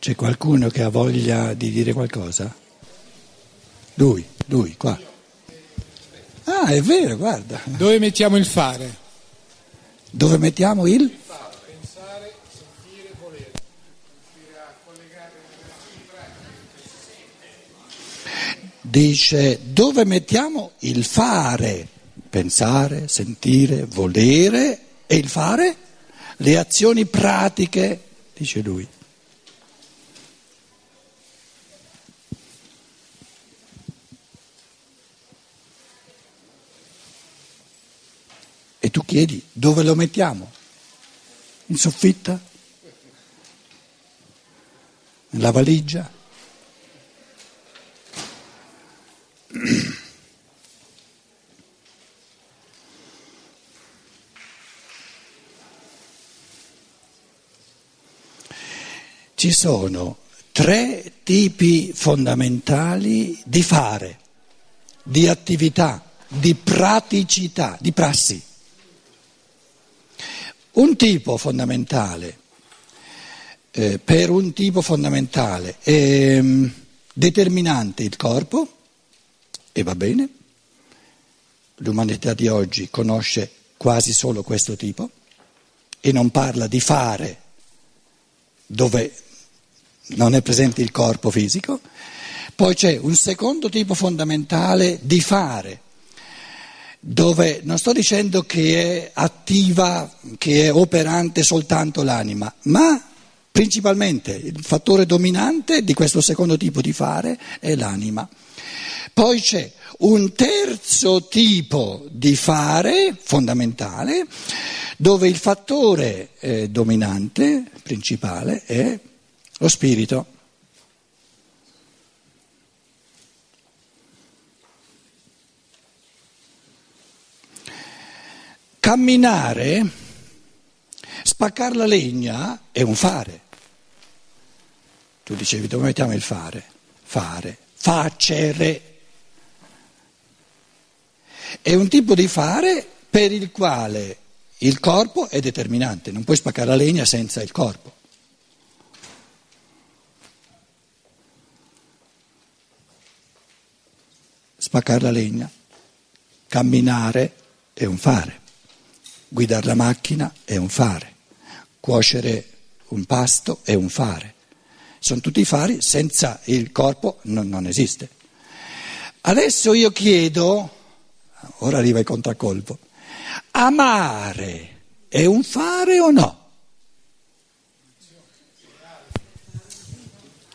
C'è qualcuno che ha voglia di dire qualcosa? Lui, lui, qua. Ah, è vero, guarda. Dove mettiamo il fare? Dove mettiamo il? Pensare, sentire, volere. Dice dove mettiamo il fare? Pensare, sentire, volere e il fare? Le azioni pratiche, dice lui. Chiedi dove lo mettiamo? In soffitta? Nella valigia? Ci sono tre tipi fondamentali di fare, di attività, di praticità, di prassi. Un tipo fondamentale, eh, per un tipo fondamentale è um, determinante il corpo, e va bene, l'umanità di oggi conosce quasi solo questo tipo e non parla di fare dove non è presente il corpo fisico, poi c'è un secondo tipo fondamentale di fare, dove non sto dicendo che è attiva, che è operante soltanto l'anima, ma principalmente il fattore dominante di questo secondo tipo di fare è l'anima. Poi c'è un terzo tipo di fare fondamentale dove il fattore eh, dominante, principale, è lo spirito. Camminare, spaccare la legna è un fare. Tu dicevi dove mettiamo il fare? Fare, facere. È un tipo di fare per il quale il corpo è determinante, non puoi spaccare la legna senza il corpo. Spaccare la legna, camminare è un fare, guidare la macchina è un fare, cuocere un pasto è un fare. Sono tutti fari, senza il corpo non, non esiste. Adesso io chiedo, ora arriva il contraccolpo, amare è un fare o no?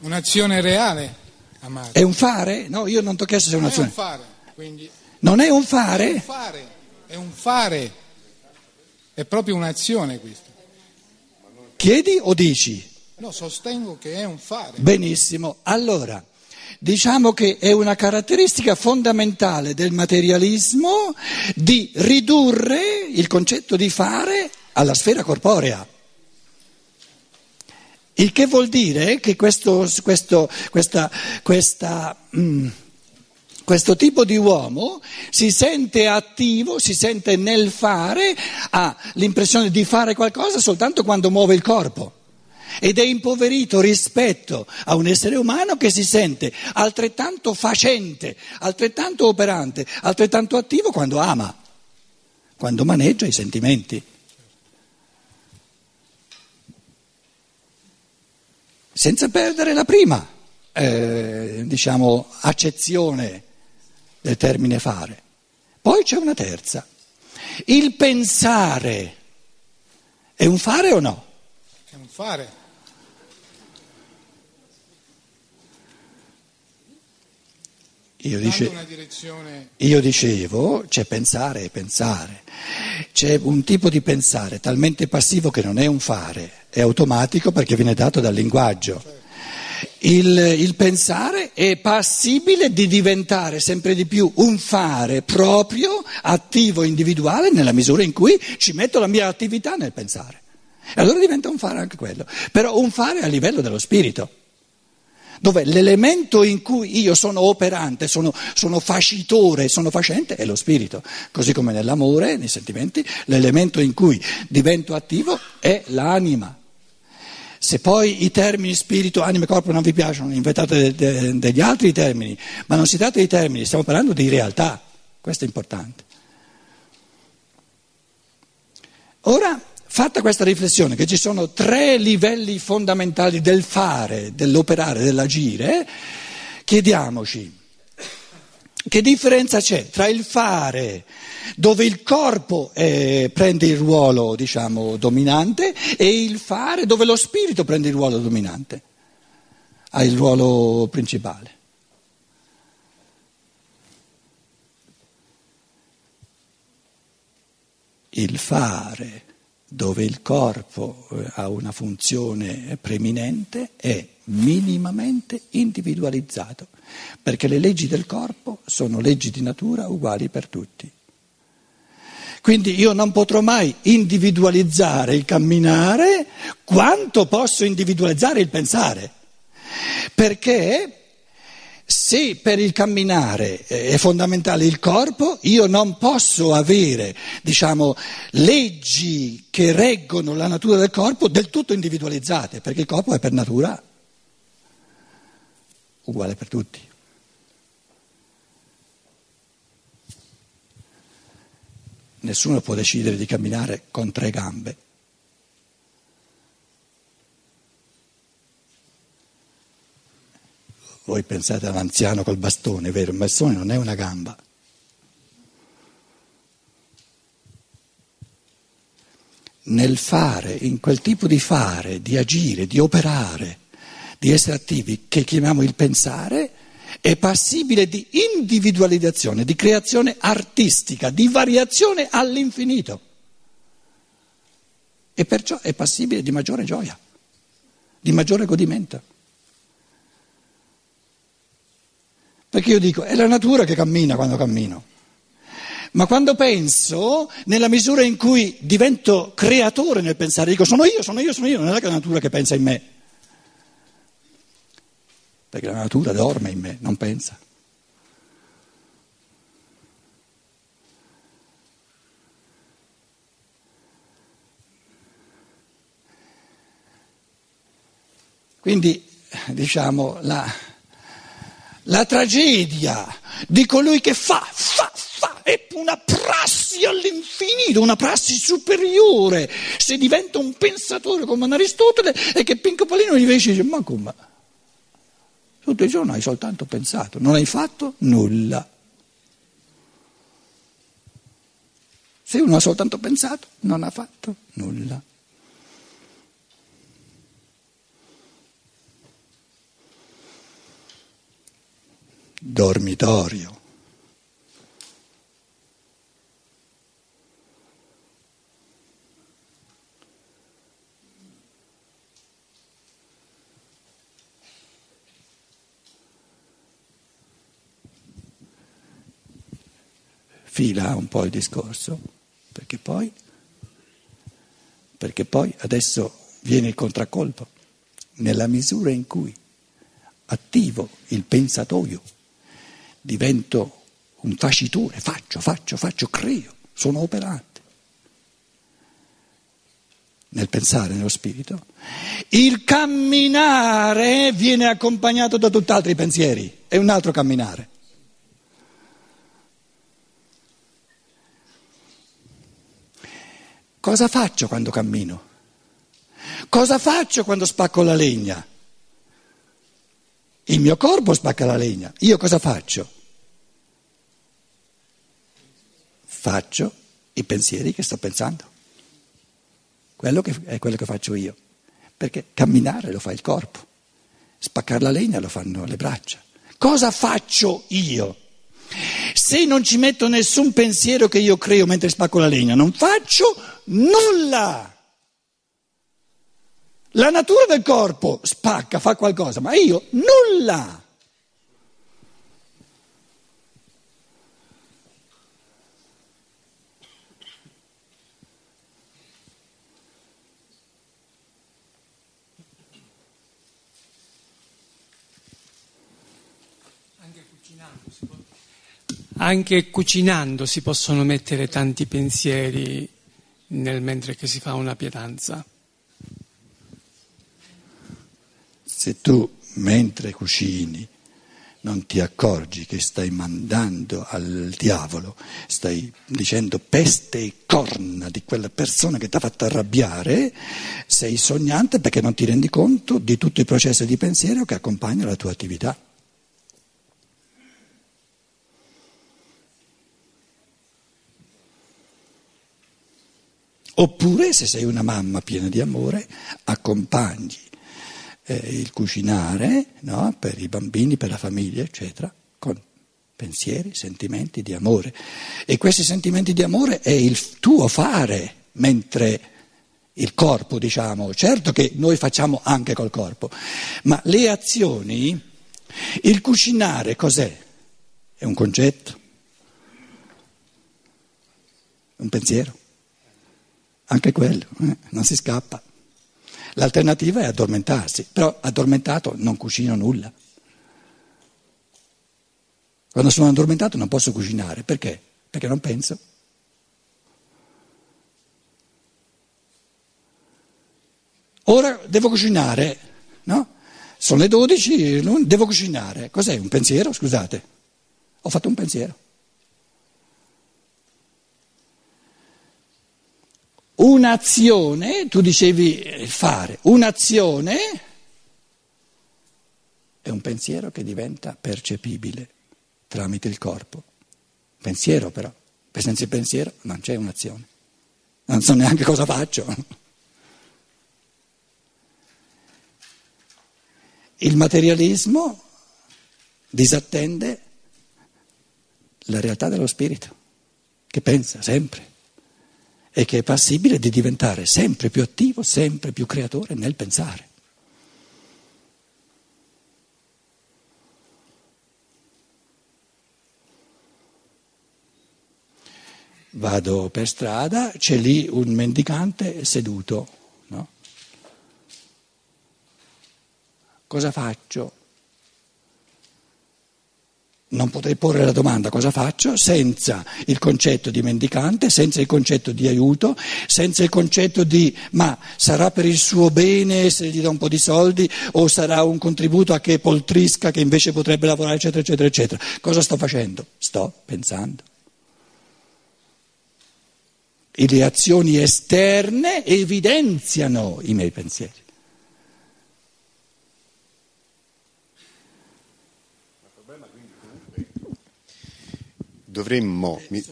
Un'azione reale, amare. È un fare? No, io non ti ho chiesto se è Non è un un'azione. fare, quindi Non è un è un fare? fare, è un fare. È proprio un'azione questo. Chiedi o dici? No, sostengo che è un fare. Benissimo. Allora, diciamo che è una caratteristica fondamentale del materialismo di ridurre il concetto di fare alla sfera corporea. Il che vuol dire che questo, questo, questa, questa, mm, questo tipo di uomo si sente attivo, si sente nel fare, ha l'impressione di fare qualcosa soltanto quando muove il corpo ed è impoverito rispetto a un essere umano che si sente altrettanto facente, altrettanto operante, altrettanto attivo quando ama, quando maneggia i sentimenti. Senza perdere la prima, eh, diciamo, accezione del termine fare. Poi c'è una terza. Il pensare è un fare o no? È un fare. Io, dice- io dicevo, c'è pensare e pensare. C'è un tipo di pensare talmente passivo che non è un fare, è automatico perché viene dato dal linguaggio. Il, il pensare è passibile di diventare sempre di più un fare proprio, attivo, individuale, nella misura in cui ci metto la mia attività nel pensare. E allora diventa un fare anche quello, però un fare a livello dello spirito dove l'elemento in cui io sono operante, sono, sono facitore, sono facente è lo spirito, così come nell'amore, nei sentimenti, l'elemento in cui divento attivo è l'anima. Se poi i termini spirito, anima e corpo non vi piacciono, inventate de, de, degli altri termini, ma non si tratta di termini, stiamo parlando di realtà, questo è importante. Ora, fatta questa riflessione che ci sono tre livelli fondamentali del fare, dell'operare, dell'agire, chiediamoci che differenza c'è tra il fare, dove il corpo eh, prende il ruolo, diciamo, dominante, e il fare dove lo spirito prende il ruolo dominante, ha il ruolo principale. Il fare dove il corpo eh, ha una funzione preminente è minimamente individualizzato, perché le leggi del corpo sono leggi di natura uguali per tutti. Quindi io non potrò mai individualizzare il camminare quanto posso individualizzare il pensare, perché se per il camminare è fondamentale il corpo, io non posso avere, diciamo, leggi che reggono la natura del corpo del tutto individualizzate, perché il corpo è per natura uguale per tutti. Nessuno può decidere di camminare con tre gambe. Voi pensate all'anziano col bastone, vero? Il bastone non è una gamba. Nel fare, in quel tipo di fare, di agire, di operare, di essere attivi, che chiamiamo il pensare, è passibile di individualizzazione, di creazione artistica, di variazione all'infinito. E perciò è passibile di maggiore gioia, di maggiore godimento. Perché io dico, è la natura che cammina quando cammino. Ma quando penso, nella misura in cui divento creatore nel pensare, dico sono io, sono io, sono io, non è la natura che pensa in me. Perché la natura dorme in me, non pensa. Quindi, diciamo, la, la tragedia di colui che fa, fa, fa, è una prassi all'infinito, una prassi superiore. Se diventa un pensatore come un Aristotele e che Pinco Palino invece dice, ma come? Tutto il giorno hai soltanto pensato, non hai fatto nulla. Se uno ha soltanto pensato, non ha fatto nulla. Dormitorio. Fila un po' il discorso, perché poi, perché poi adesso viene il contraccolpo, nella misura in cui attivo il pensatoio divento un facitore, faccio, faccio, faccio, creo, sono operante. Nel pensare, nello spirito. Il camminare viene accompagnato da tutt'altri pensieri, è un altro camminare. Cosa faccio quando cammino? Cosa faccio quando spacco la legna? Il mio corpo spacca la legna. Io cosa faccio? Faccio i pensieri che sto pensando. Quello che, è quello che faccio io. Perché camminare lo fa il corpo, spaccare la legna lo fanno le braccia. Cosa faccio io? Se non ci metto nessun pensiero che io creo mentre spacco la legna, non faccio nulla. La natura del corpo spacca, fa qualcosa, ma io nulla. Anche cucinando si possono mettere tanti pensieri nel mentre che si fa una pietanza. Se tu mentre cucini non ti accorgi che stai mandando al diavolo, stai dicendo peste e corna di quella persona che ti ha fatto arrabbiare, sei sognante perché non ti rendi conto di tutto il processo di pensiero che accompagna la tua attività. Oppure se sei una mamma piena di amore, accompagni eh, il cucinare no? per i bambini, per la famiglia, eccetera, con pensieri, sentimenti di amore. E questi sentimenti di amore è il tuo fare, mentre il corpo, diciamo, certo che noi facciamo anche col corpo, ma le azioni, il cucinare cos'è? È un concetto, un pensiero. Anche quello, eh, non si scappa. L'alternativa è addormentarsi, però addormentato non cucino nulla. Quando sono addormentato non posso cucinare, perché? Perché non penso. Ora devo cucinare, no? Sono le 12, devo cucinare. Cos'è un pensiero? Scusate, ho fatto un pensiero. Un'azione, tu dicevi eh, fare, un'azione è un pensiero che diventa percepibile tramite il corpo. Pensiero però, senza il pensiero non c'è un'azione, non so neanche cosa faccio. Il materialismo disattende la realtà dello spirito, che pensa sempre e che è passibile di diventare sempre più attivo, sempre più creatore nel pensare. Vado per strada, c'è lì un mendicante seduto, no? Cosa faccio? Non potrei porre la domanda cosa faccio senza il concetto di mendicante, senza il concetto di aiuto, senza il concetto di ma sarà per il suo bene se gli do un po' di soldi o sarà un contributo a che poltrisca che invece potrebbe lavorare eccetera eccetera eccetera. Cosa sto facendo? Sto pensando. E le azioni esterne evidenziano i miei pensieri. Dovremmo... Mi...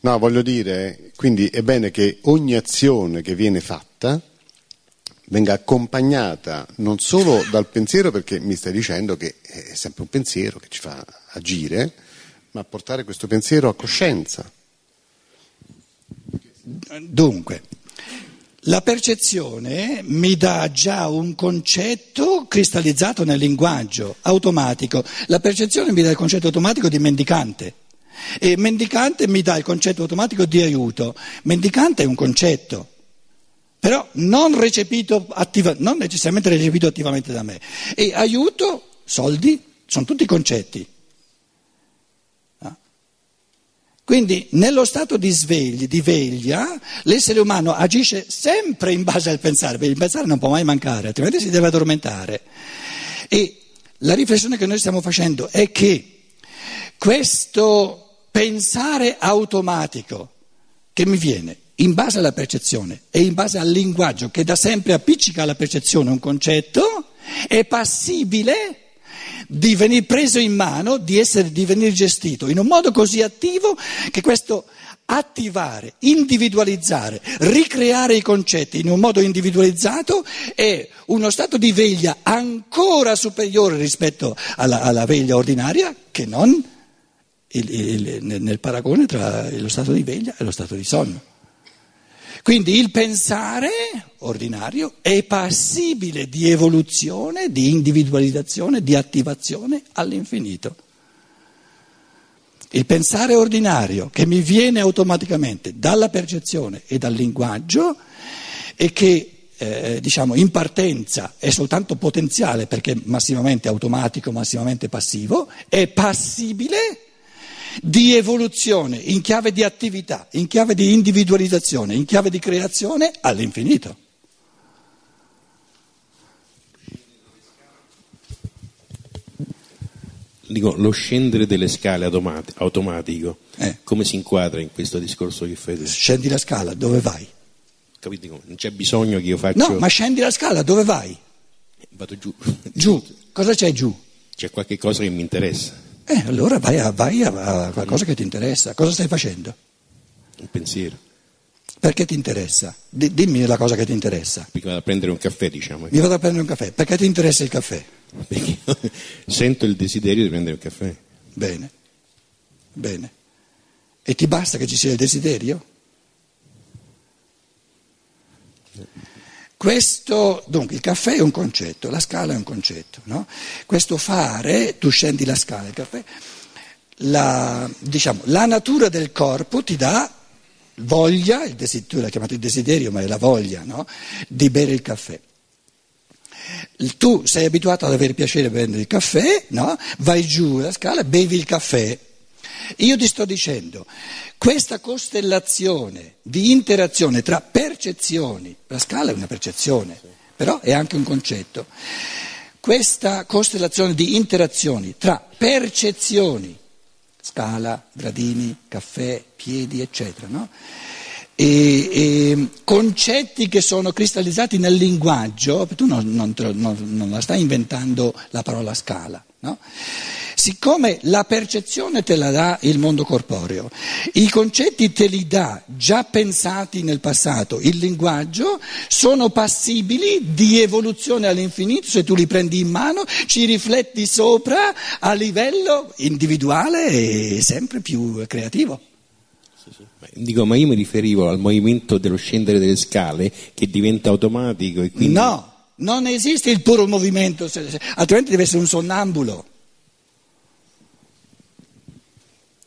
No, voglio dire, quindi è bene che ogni azione che viene fatta venga accompagnata non solo dal pensiero, perché mi stai dicendo che è sempre un pensiero che ci fa agire, ma portare questo pensiero a coscienza. Dunque, la percezione mi dà già un concetto cristallizzato nel linguaggio, automatico. La percezione mi dà il concetto automatico di mendicante e mendicante mi dà il concetto automatico di aiuto. Mendicante è un concetto, però non, attiva, non necessariamente recepito attivamente da me. E aiuto, soldi, sono tutti concetti. Quindi nello stato di, svegli, di veglia l'essere umano agisce sempre in base al pensare, perché il pensare non può mai mancare, altrimenti si deve addormentare. E la riflessione che noi stiamo facendo è che questo pensare automatico che mi viene in base alla percezione e in base al linguaggio che da sempre appiccica alla percezione un concetto, è passibile di venire preso in mano, di, essere, di venire gestito in un modo così attivo che questo attivare, individualizzare, ricreare i concetti in un modo individualizzato è uno stato di veglia ancora superiore rispetto alla, alla veglia ordinaria che non il, il, nel paragone tra lo stato di veglia e lo stato di sonno. Quindi il pensare ordinario è passibile di evoluzione, di individualizzazione, di attivazione all'infinito. Il pensare ordinario che mi viene automaticamente dalla percezione e dal linguaggio e che eh, diciamo in partenza è soltanto potenziale perché massimamente automatico, massimamente passivo, è passibile di evoluzione in chiave di attività, in chiave di individualizzazione, in chiave di creazione all'infinito. Dico, lo scendere delle scale automatico, eh. come si inquadra in questo discorso che fai? Scendi la scala, dove vai? Capite? Non c'è bisogno che io faccia... No, ma scendi la scala, dove vai? Vado giù. Giù, cosa c'è giù? C'è qualche cosa che mi interessa. Eh, allora vai a, vai a- a qualcosa che ti interessa. Cosa stai facendo? un pensiero. Perché ti interessa? Di- dimmi la cosa che ti interessa. Perché vado a prendere un caffè, diciamo. Mi vado a prendere un caffè. Perché ti interessa il caffè? Perché sento il desiderio di prendere un caffè. Bene, bene. E ti basta che ci sia il desiderio? Questo, dunque, il caffè è un concetto, la scala è un concetto, no? Questo fare, tu scendi la scala, il caffè, la, diciamo, la natura del corpo ti dà voglia, il desiderio, tu l'hai chiamato il desiderio, ma è la voglia, no? Di bere il caffè. Tu sei abituato ad avere piacere a prendere il caffè, no? Vai giù la scala, bevi il caffè. Io ti sto dicendo, questa costellazione di interazione tra percezioni, la scala è una percezione, però è anche un concetto, questa costellazione di interazioni tra percezioni, scala, gradini, caffè, piedi, eccetera, no? e, e concetti che sono cristallizzati nel linguaggio, tu non, non non- non la stai inventando la parola scala, no? Siccome la percezione te la dà il mondo corporeo, i concetti te li dà già pensati nel passato, il linguaggio, sono passibili di evoluzione all'infinito, se tu li prendi in mano, ci rifletti sopra a livello individuale e sempre più creativo. Dico, ma io mi riferivo al movimento dello scendere delle scale che diventa automatico e quindi... No, non esiste il puro movimento, altrimenti deve essere un sonnambulo.